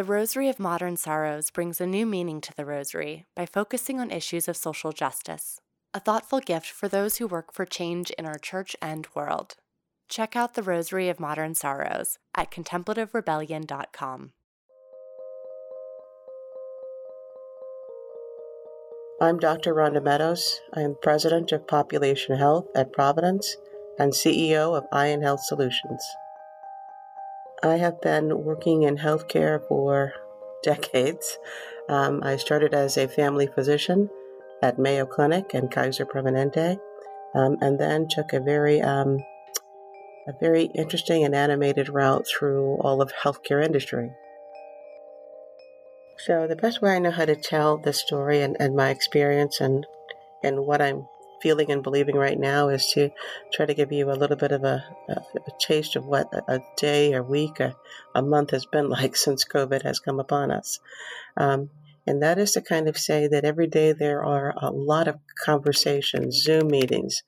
The Rosary of Modern Sorrows brings a new meaning to the Rosary by focusing on issues of social justice, a thoughtful gift for those who work for change in our church and world. Check out The Rosary of Modern Sorrows at contemplativerebellion.com. I'm Dr. Rhonda Medows. I am President of Population Health at Providence and CEO of Ayin Health Solutions. I have been working in healthcare for decades. Um, I started as a family physician at Mayo Clinic and Kaiser Permanente, um, and then took a very um, a very interesting and animated route through all of healthcare industry. So the best way I know how to tell this story and, and my experience and and what I'm feeling and believing right now is to try to give you a little bit of a, a, a taste of what a, a day, a week, a, a, month has been like since COVID has come upon us. Um, and that is to kind of say that every day there are a lot of conversations, Zoom meetings,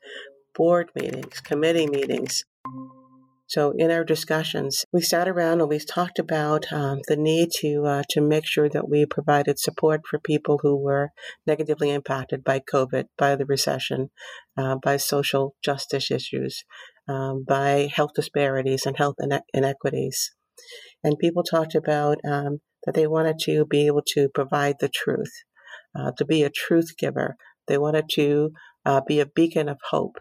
board meetings, committee meetings, so in our discussions, we sat around and we talked about um, the need to uh, to make sure that we provided support for people who were negatively impacted by COVID, by the recession, uh, by social justice issues, um, by health disparities and health ine- inequities. And people talked about um, that they wanted to be able to provide the truth, uh, to be a truth giver. They wanted to uh, be a beacon of hope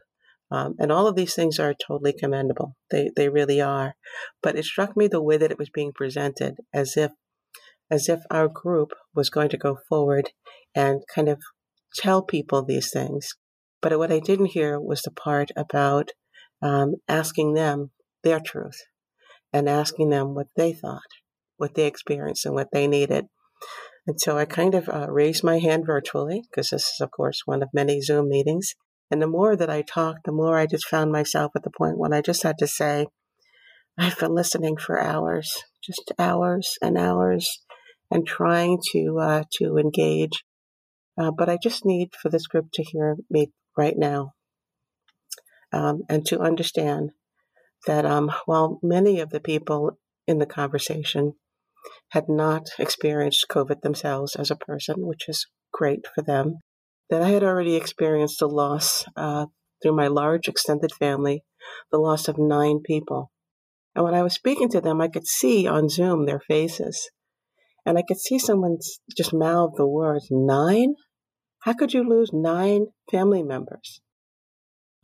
um, and all of these things are totally commendable. They, they really are. But it struck me the way that it was being presented as if, as if our group was going to go forward and kind of tell people these things. But what I didn't hear was the part about um, asking them their truth and asking them what they thought, what they experienced, and what they needed. And so I kind of uh, raised my hand virtually because this is, of course, one of many Zoom meetings. And the more that I talked, the more I just found myself at the point when I just had to say, I've been listening for hours, just hours and hours, and trying to uh, to engage. Uh, but I just need for this group to hear me right now, um, and to understand that um, while many of the people in the conversation had not experienced COVID themselves as a person, which is great for them, that I had already experienced a loss uh, through my large extended family, the loss of nine people. And when I was speaking to them, I could see on Zoom their faces. And I could see someone just mouth the words, Nine? How could you lose nine family members?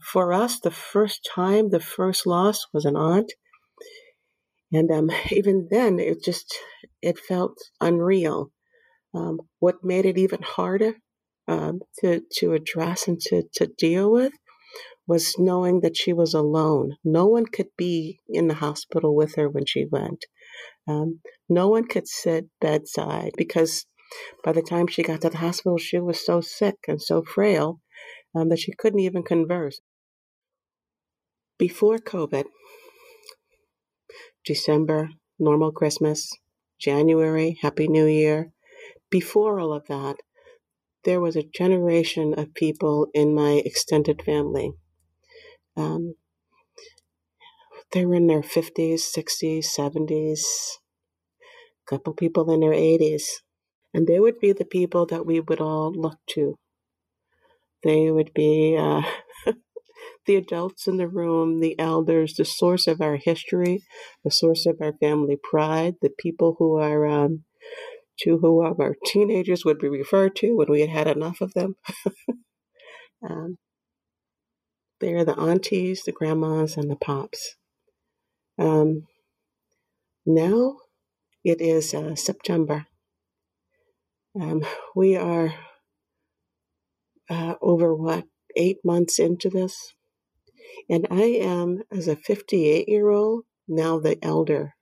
For us, the first time, the first loss was an aunt. And um, even then, it just, it felt unreal. Um, what made it even harder um, to, to address and to, to deal with was knowing that she was alone. No one could be in the hospital with her when she went. Um, no one could sit bedside because by the time she got to the hospital, she was so sick and so frail um, that she couldn't even converse. Before COVID, December, normal Christmas, January, Happy New Year, before all of that, there was a generation of people in my extended family. Um, they were in their 50s, 60s, 70s, a couple people in their 80s. And they would be the people that we would all look to. They would be uh, the adults in the room, the elders, the source of our history, the source of our family pride, the people who are um, to who our teenagers would be referred to when we had had enough of them. um, they are the aunties, the grandmas, and the pops. Um, now it is uh, September. Um, we are uh, over what, eight months into this? And I am, as a 58 year old, now the elder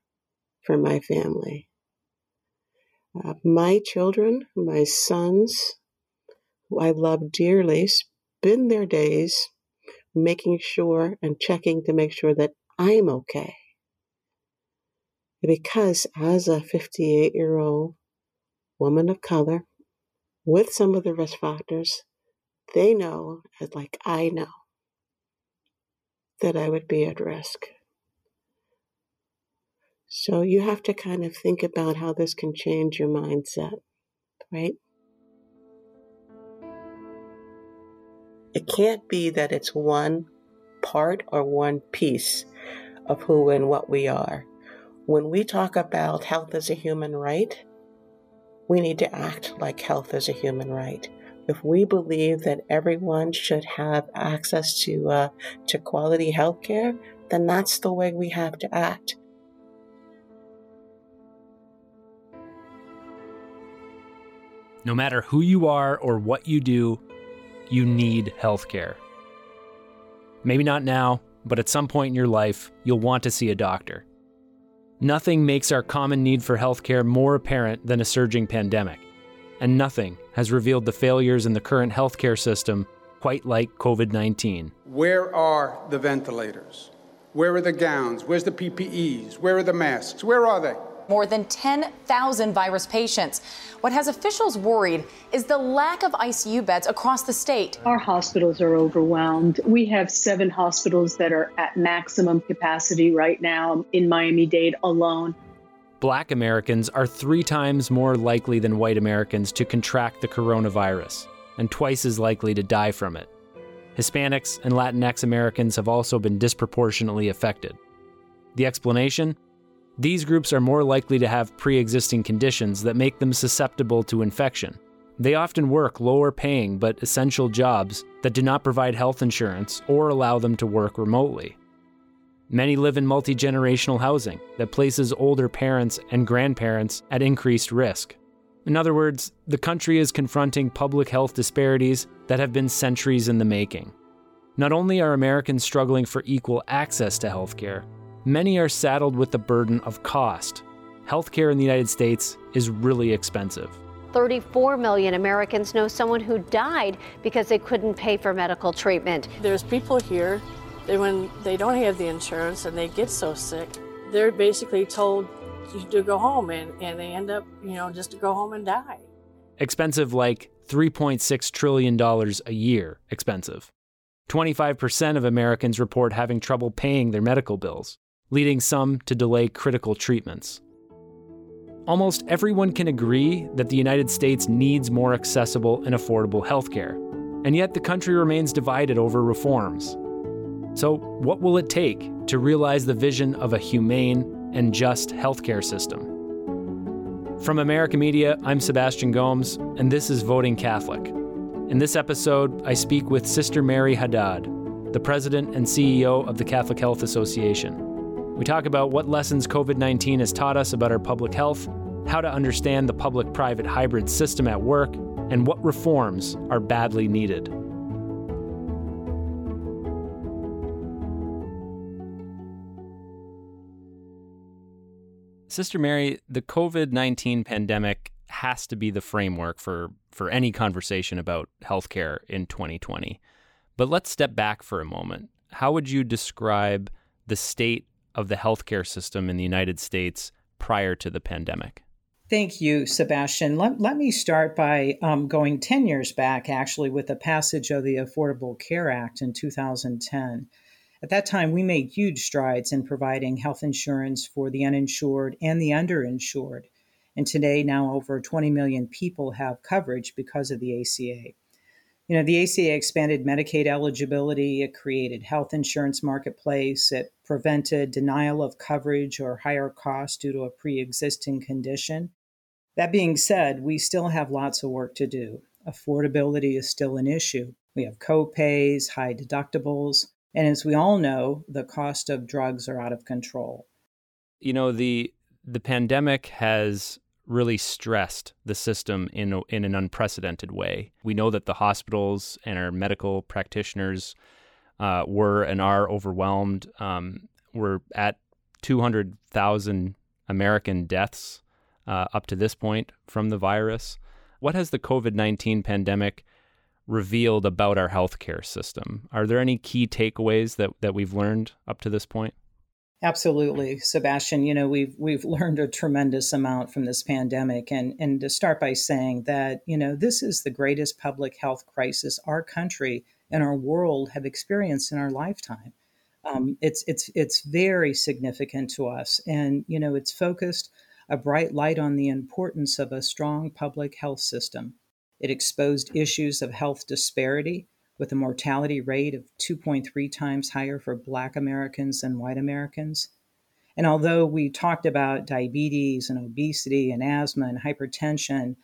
for my family. Uh, my children, my sons, who I love dearly, spend their days making sure and checking to make sure that I'm okay. Because as a 58 year old woman of color with some of the risk factors, they know, like I know, that I would be at risk. So you have to kind of think about how this can change your mindset, right? It can't be that it's one part or one piece of who and what we are. When we talk about health as a human right, we need to act like health is a human right. If we believe that everyone should have access to uh, to quality health care, then that's the way we have to act. No matter who you are or what you do, you need health care. Maybe not now, but at some point in your life, you'll want to see a doctor. Nothing makes our common need for healthcare more apparent than a surging pandemic, and nothing has revealed the failures in the current healthcare system quite like COVID 19. Where are the ventilators? Where are the gowns? Where's the PPEs? Where are the masks? Where are they? More than 10,000 virus patients. What has officials worried is the lack of ICU beds across the state. Our hospitals are overwhelmed. We have seven hospitals that are at maximum capacity right now in Miami Dade alone. Black Americans are three times more likely than white Americans to contract the coronavirus and twice as likely to die from it. Hispanics and Latinx Americans have also been disproportionately affected. The explanation? These groups are more likely to have pre existing conditions that make them susceptible to infection. They often work lower paying but essential jobs that do not provide health insurance or allow them to work remotely. Many live in multi generational housing that places older parents and grandparents at increased risk. In other words, the country is confronting public health disparities that have been centuries in the making. Not only are Americans struggling for equal access to healthcare, many are saddled with the burden of cost. Healthcare in the United States is really expensive. 34 million Americans know someone who died because they couldn't pay for medical treatment. There's people here that when they don't have the insurance and they get so sick, they're basically told to go home and, and they end up, you know, just to go home and die. Expensive like $3.6 trillion a year expensive. 25% of Americans report having trouble paying their medical bills leading some to delay critical treatments. Almost everyone can agree that the United States needs more accessible and affordable healthcare, and yet the country remains divided over reforms. So, what will it take to realize the vision of a humane and just healthcare system? From America Media, I'm Sebastian Gomes, and this is Voting Catholic. In this episode, I speak with Sister Mary Haddad, the president and CEO of the Catholic Health Association. We talk about what lessons COVID 19 has taught us about our public health, how to understand the public private hybrid system at work, and what reforms are badly needed. Sister Mary, the COVID 19 pandemic has to be the framework for, for any conversation about healthcare in 2020. But let's step back for a moment. How would you describe the state of the healthcare system in the United States prior to the pandemic? Thank you, Sebastian. Let, let me start by um, going 10 years back, actually, with the passage of the Affordable Care Act in 2010. At that time, we made huge strides in providing health insurance for the uninsured and the underinsured. And today, now over 20 million people have coverage because of the ACA. You know, the ACA expanded Medicaid eligibility, it created health insurance marketplace, it prevented denial of coverage or higher costs due to a pre-existing condition. That being said, we still have lots of work to do. Affordability is still an issue. We have co-pays, high deductibles, and as we all know, the cost of drugs are out of control. You know, the the pandemic has really stressed the system in in an unprecedented way. We know that the hospitals and our medical practitioners uh, were and are overwhelmed. Um, we're at 200,000 American deaths uh, up to this point from the virus. What has the COVID 19 pandemic revealed about our healthcare system? Are there any key takeaways that, that we've learned up to this point? Absolutely, Sebastian. You know, we've we've learned a tremendous amount from this pandemic, and and to start by saying that you know this is the greatest public health crisis our country and our world have experienced in our lifetime. Um, it's it's it's very significant to us, and you know it's focused a bright light on the importance of a strong public health system. It exposed issues of health disparity with a mortality rate of 2.3 times higher for Black Americans than white Americans. And although we talked about diabetes and obesity and asthma and hypertension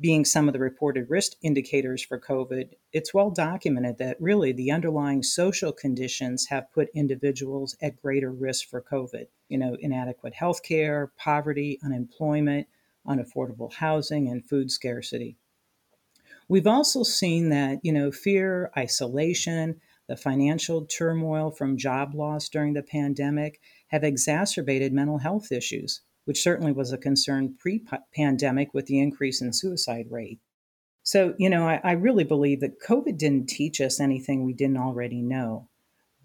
being some of the reported risk indicators for COVID, it's well documented that really the underlying social conditions have put individuals at greater risk for COVID. You know, inadequate health care, poverty, unemployment, unaffordable housing, and food scarcity. We've also seen that, you know, fear, isolation, the financial turmoil from job loss during the pandemic have exacerbated mental health issues which certainly was a concern pre pandemic with the increase in suicide rate. So, you know, I, I, really believe that COVID didn't teach us anything we didn't already know,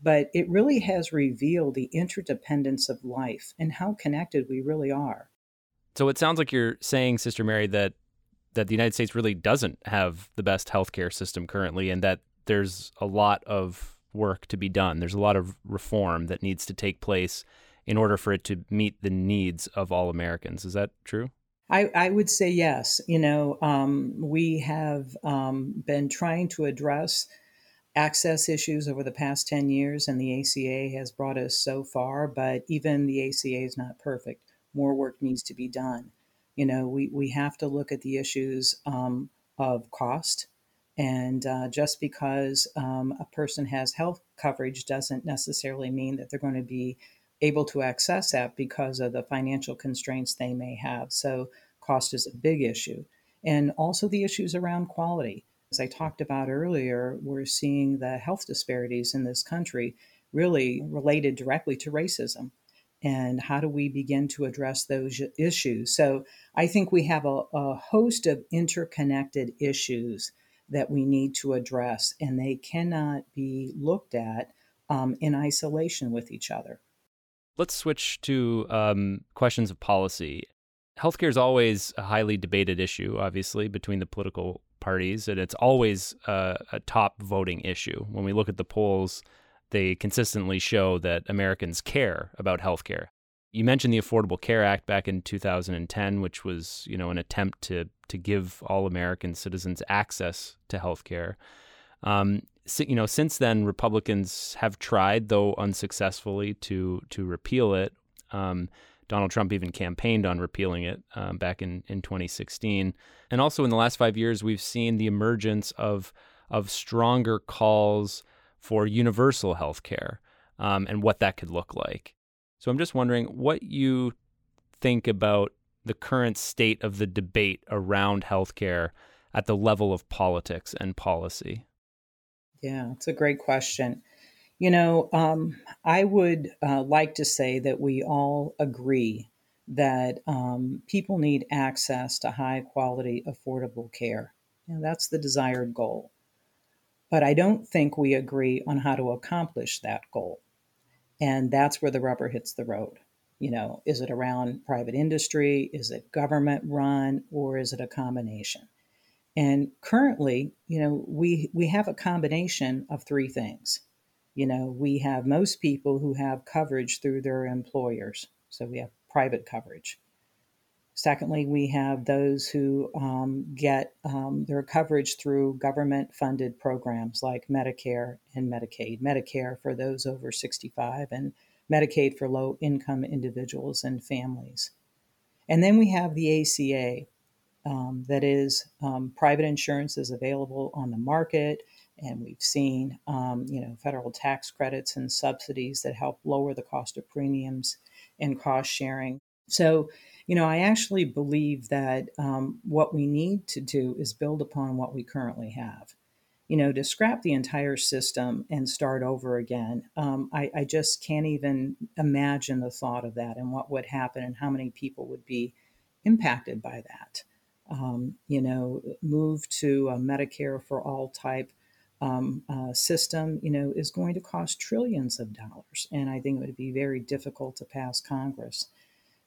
but it really has revealed the interdependence of life and how connected we really are. So it sounds like you're saying, Sister Mary, that that the United States really doesn't have the best healthcare system currently, and that there's a lot of work to be done. There's a lot of reform that needs to take place in order for it to meet the needs of all Americans. Is that true? I, I would say yes. You know, um, we have um, been trying to address access issues over the past 10 years, and the ACA has brought us so far, but even the ACA is not perfect. More work needs to be done. You know, we, we have to look at the issues um, of cost. And uh, just because um, a person has health coverage doesn't necessarily mean that they're going to be able to access that because of the financial constraints they may have. So, cost is a big issue. And also the issues around quality. As I talked about earlier, we're seeing the health disparities in this country really related directly to racism. And how do we begin to address those issues? So, I think we have a, a host of interconnected issues that we need to address, and they cannot be looked at um, in isolation with each other. Let's switch to um, questions of policy. Healthcare is always a highly debated issue, obviously, between the political parties, and it's always uh, a top voting issue. When we look at the polls, they consistently show that Americans care about healthcare. You mentioned the Affordable Care Act back in 2010, which was, you know, an attempt to to give all American citizens access to healthcare. Um, you know, since then, Republicans have tried, though unsuccessfully, to to repeal it. Um, Donald Trump even campaigned on repealing it um, back in, in 2016. And also in the last five years, we've seen the emergence of of stronger calls for universal health care um, and what that could look like. So I'm just wondering what you think about the current state of the debate around healthcare at the level of politics and policy. Yeah, it's a great question. You know, um, I would uh, like to say that we all agree that um, people need access to high quality, affordable care. And that's the desired goal. But I don't think we agree on how to accomplish that goal. And that's where the rubber hits the road. You know, is it around private industry? Is it government run? Or is it a combination? And currently, you know, we we have a combination of three things. You know, we have most people who have coverage through their employers, so we have private coverage. Secondly, we have those who um, get um, their coverage through government funded programs like Medicare and Medicaid. Medicare for those over 65 and Medicaid for low income individuals and families. And then we have the ACA, um, that is um, private insurance is available on the market and we've seen um, you know federal tax credits and subsidies that help lower the cost of premiums and cost sharing so you know i actually believe that um, what we need to do is build upon what we currently have you know to scrap the entire system and start over again um, I, I just can't even imagine the thought of that and what would happen and how many people would be impacted by that um, you know, move to a Medicare for all type um, uh, system, you know, is going to cost trillions of dollars. And I think it would be very difficult to pass Congress.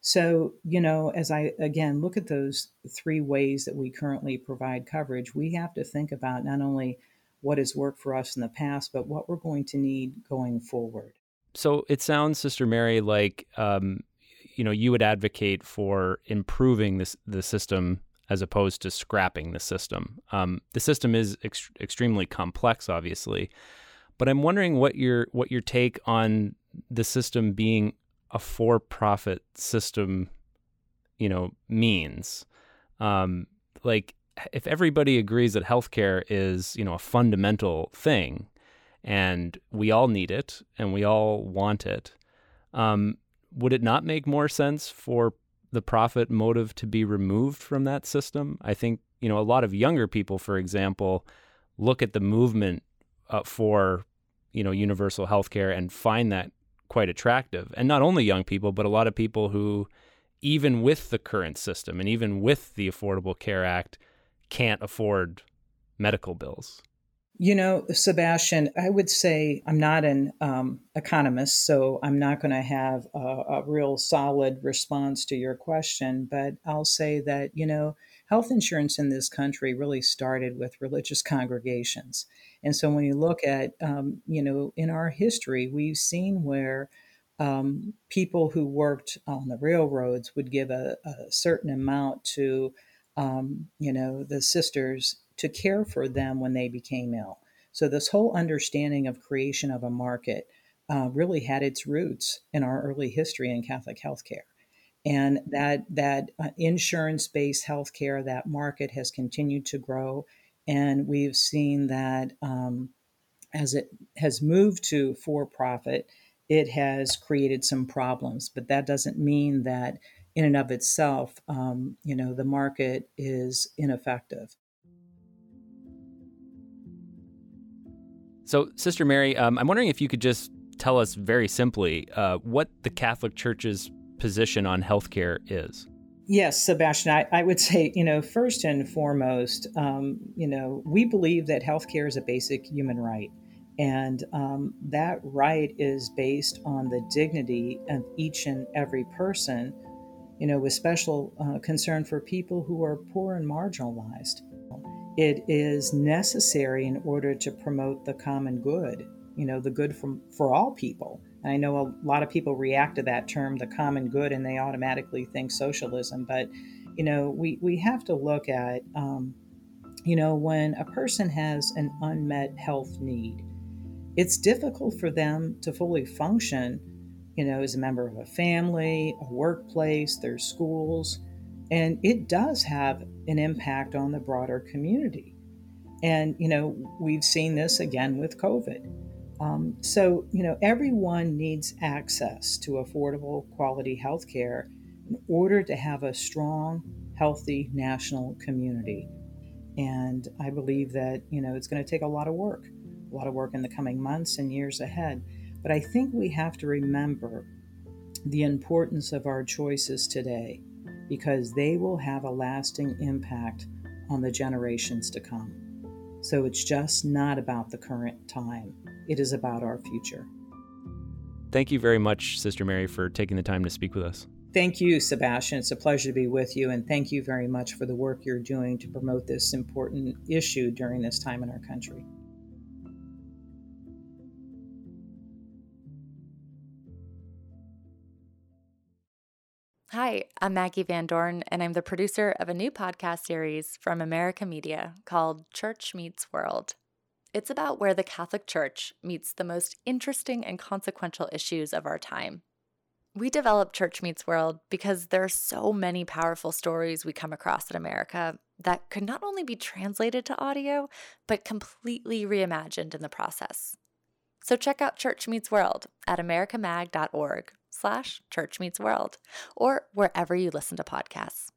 So, you know, as I again look at those three ways that we currently provide coverage, we have to think about not only what has worked for us in the past, but what we're going to need going forward. so it sounds, Sister Mary, like um, you know you would advocate for improving this the system as opposed to scrapping the system. Um, the system is ex- extremely complex, obviously, but I'm wondering what your what your take on the system being a for-profit system, you know, means. Um, like if everybody agrees that healthcare is you know a fundamental thing, and we all need it and we all want it. Um, would it not make more sense for the profit motive to be removed from that system? I think, you know, a lot of younger people, for example, look at the movement uh, for, you know, universal health care and find that quite attractive. And not only young people, but a lot of people who, even with the current system and even with the Affordable Care Act, can't afford medical bills. You know, Sebastian, I would say I'm not an um, economist, so I'm not going to have a, a, real solid response to your question. But I'll say that, you know, health insurance in this country really started with religious congregations. And so when you look at, um, you know, in our history, we've seen where um, people who worked on the railroads would give a, a certain amount to, um, you know, the sisters to care for them when they became ill. So, this whole understanding of creation of a market uh, really had its roots in our early history in Catholic healthcare. And that, that uh, insurance based healthcare, that market has continued to grow. And we've seen that um, as it has moved to for profit, it has created some problems. But that doesn't mean that in and of itself, um, you know, the market is ineffective. So, Sister Mary, um, I'm wondering if you could just tell us very simply uh, what the Catholic Church's position on healthcare is. Yes, Sebastian, I, I, would say, you know, first and foremost, um, you know, we believe that healthcare is a basic human right. And um, that right is based on the dignity of each and every person, you know, with special uh, concern for people who are poor and marginalized it is necessary in order to promote the common good, you know, the good from, for all people. And I know a lot of people react to that term, the common good, and they automatically think socialism. But, you know, we, we have to look at, um, you know, when a person has an unmet health need, it's difficult for them to fully function, you know, as a member of a family, a workplace, their schools. And it does have an impact on the broader community. And, you know, we've seen this again with COVID. Um, so, you know, everyone needs access to affordable quality health care in order to have a strong, healthy national community. And I believe that, you know, it's going to take a lot of work, a lot of work in the coming months and years ahead. But I think we have to remember the importance of our choices today because they will have a lasting impact on the generations to come. So it's just not about the current time, it is about our future. Thank you very much, Sister Mary, for taking the time to speak with us. Thank you, Sebastian. It's a pleasure to be with you, and thank you very much for the work you're doing to promote this important issue during this time in our country. Hi, I'm Maggie Van Dorn, and I'm the producer of a new podcast series from America Media called Church Meets World. It's about where the Catholic Church meets the most interesting and consequential issues of our time. We developed Church Meets World because there are so many powerful stories we come across in America that could not only be translated to audio, but completely reimagined in the process. So check out Church Meets World at americamag.org slash church meets world or wherever you listen to podcasts.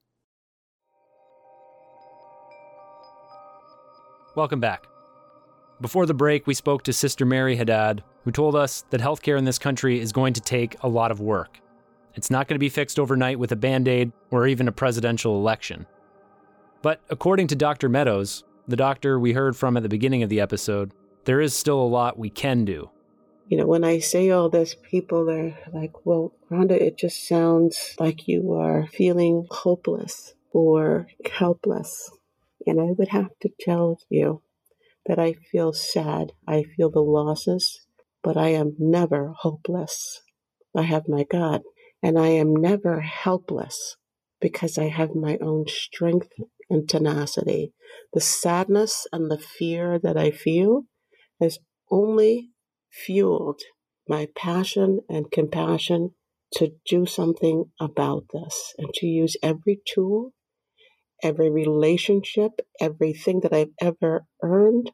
Welcome back. Before the break, we spoke to Sister Mary Haddad, who told us that healthcare in this country is going to take a lot of work. It's not going to be fixed overnight with a band aid or even a presidential election. But according to Dr. Medows, the doctor we heard from at the beginning of the episode, there is still a lot we can do you know, when I say all this, people are like, well, Rhonda, it just sounds like you are feeling hopeless or helpless. And I would have to tell you that I feel sad. I feel the losses. but I am never hopeless. I have my God, and I am never helpless because I have my own strength and tenacity. The sadness and the fear that I feel is only fueled my passion and compassion to do something about this and to use every tool, every relationship, everything that I've ever earned,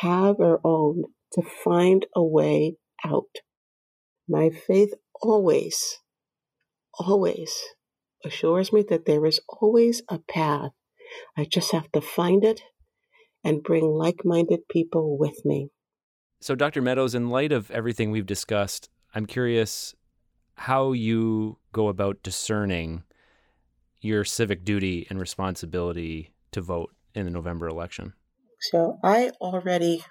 have, or owned to find a way out. My faith always, always assures me that there is always a path. I just have to find it and bring like minded people with me. So, Dr. Medows, in light of everything we've discussed, I'm curious how you go about discerning your civic duty and responsibility to vote in the November election. So, I already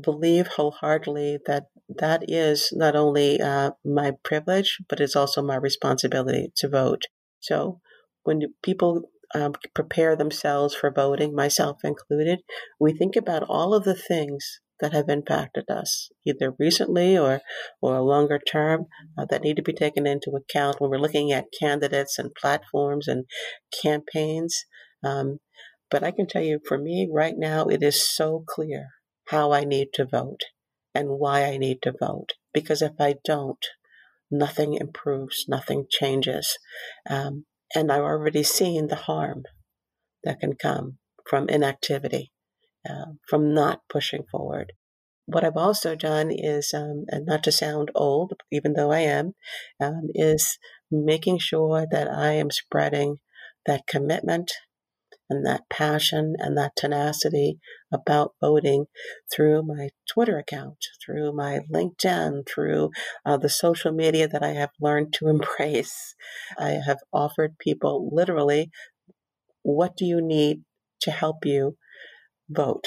believe wholeheartedly that that is not only uh, my privilege, but it's also my responsibility to vote. So when people um, prepare themselves for voting, myself included, we think about all of the things that have impacted us, either recently or, or a longer term, uh, that need to be taken into account when we're looking at candidates and platforms and campaigns. Um, but I can tell you, for me right now, it is so clear how I need to vote and why I need to vote. Because if I don't, nothing improves, nothing changes. Um, and I've already seen the harm that can come from inactivity, uh, from not pushing forward. What I've also done is, um, and not to sound old, even though I am, um, is making sure that I am spreading that commitment and that passion and that tenacity about voting through my Twitter account, through my LinkedIn, through uh, the social media that I have learned to embrace. I have offered people literally, what do you need to help you vote?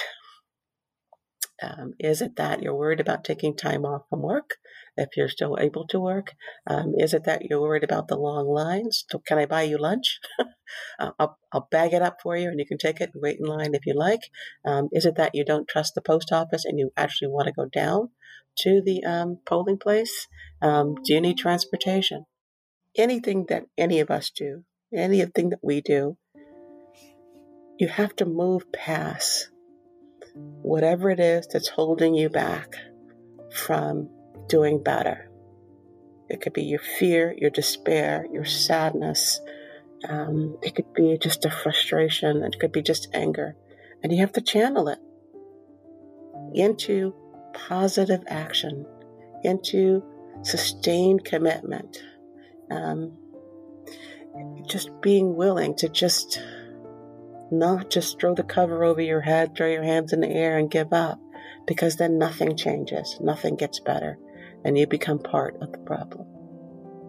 Um, is it that you're worried about taking time off from work if you're still able to work? Um, is it that you're worried about the long lines? Can I buy you lunch? uh, I'll, I'll bag it up for you and you can take it and wait in line if you like. Um, is it that you don't trust the post office and you actually want to go down to the um, polling place? Um, do you need transportation? Anything that any of us do, anything that we do, you have to move past whatever it is that's holding you back from doing better. It could be your fear, your despair, your sadness. Um, it could be just a frustration. It could be just anger. And you have to channel it into positive action, into sustained commitment. Um, just being willing to just not just throw the cover over your head, throw your hands in the air, and give up, because then nothing changes, nothing gets better, and you become part of the problem.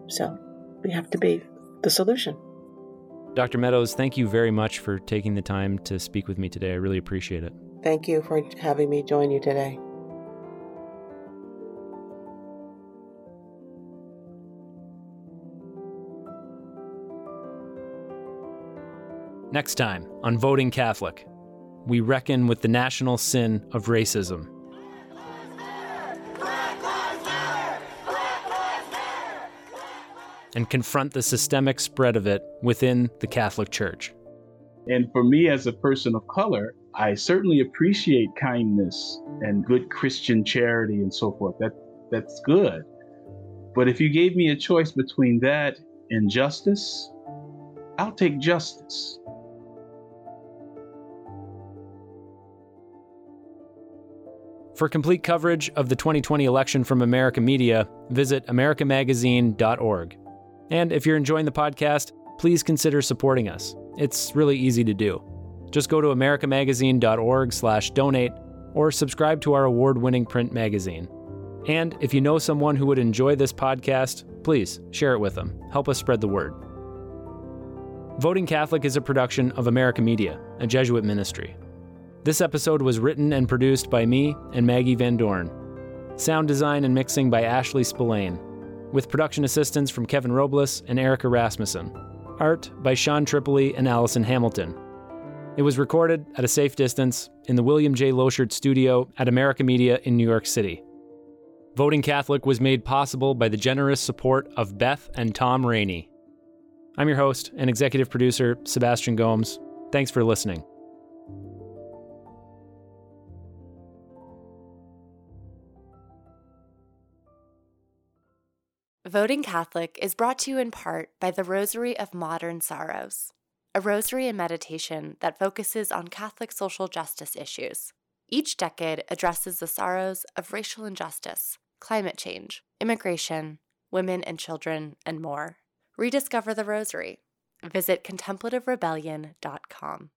So we have to be the solution. Dr. Medows, thank you very much for taking the time to speak with me today. I really appreciate it. Thank you for having me join you today. Next time on Voting Catholic, we reckon with the national sin of racism. And confront the systemic spread of it within the Catholic Church. And for me, as a person of color, I certainly appreciate kindness and good Christian charity and so forth. That that's good. But if you gave me a choice between that and justice, I'll take justice. For complete coverage of the 2020 election from America Media, visit americamagazine.org. And if you're enjoying the podcast, please consider supporting us. It's really easy to do. Just go to americamagazine.org/donate or subscribe to our award-winning print magazine. And if you know someone who would enjoy this podcast, please share it with them. Help us spread the word. Voting Catholic is a production of America Media, a Jesuit ministry. This episode was written and produced by me and Maggie Van Dorn. Sound design and mixing by Ashley Spillane, with production assistance from Kevin Robles and Erica Rasmussen. Art by Sean Tripoli and Allison Hamilton. It was recorded at a safe distance in the William J. Loschert studio at America Media in New York City. Voting Catholic was made possible by the generous support of Beth and Tom Rainey. I'm your host and executive producer, Sebastian Gomes. Thanks for listening. Voting Catholic is brought to you in part by the Rosary of Modern Sorrows, a rosary and meditation that focuses on Catholic social justice issues. Each decade addresses the sorrows of racial injustice, climate change, immigration, women and children, and more. Rediscover the Rosary. Visit contemplativerebellion.com.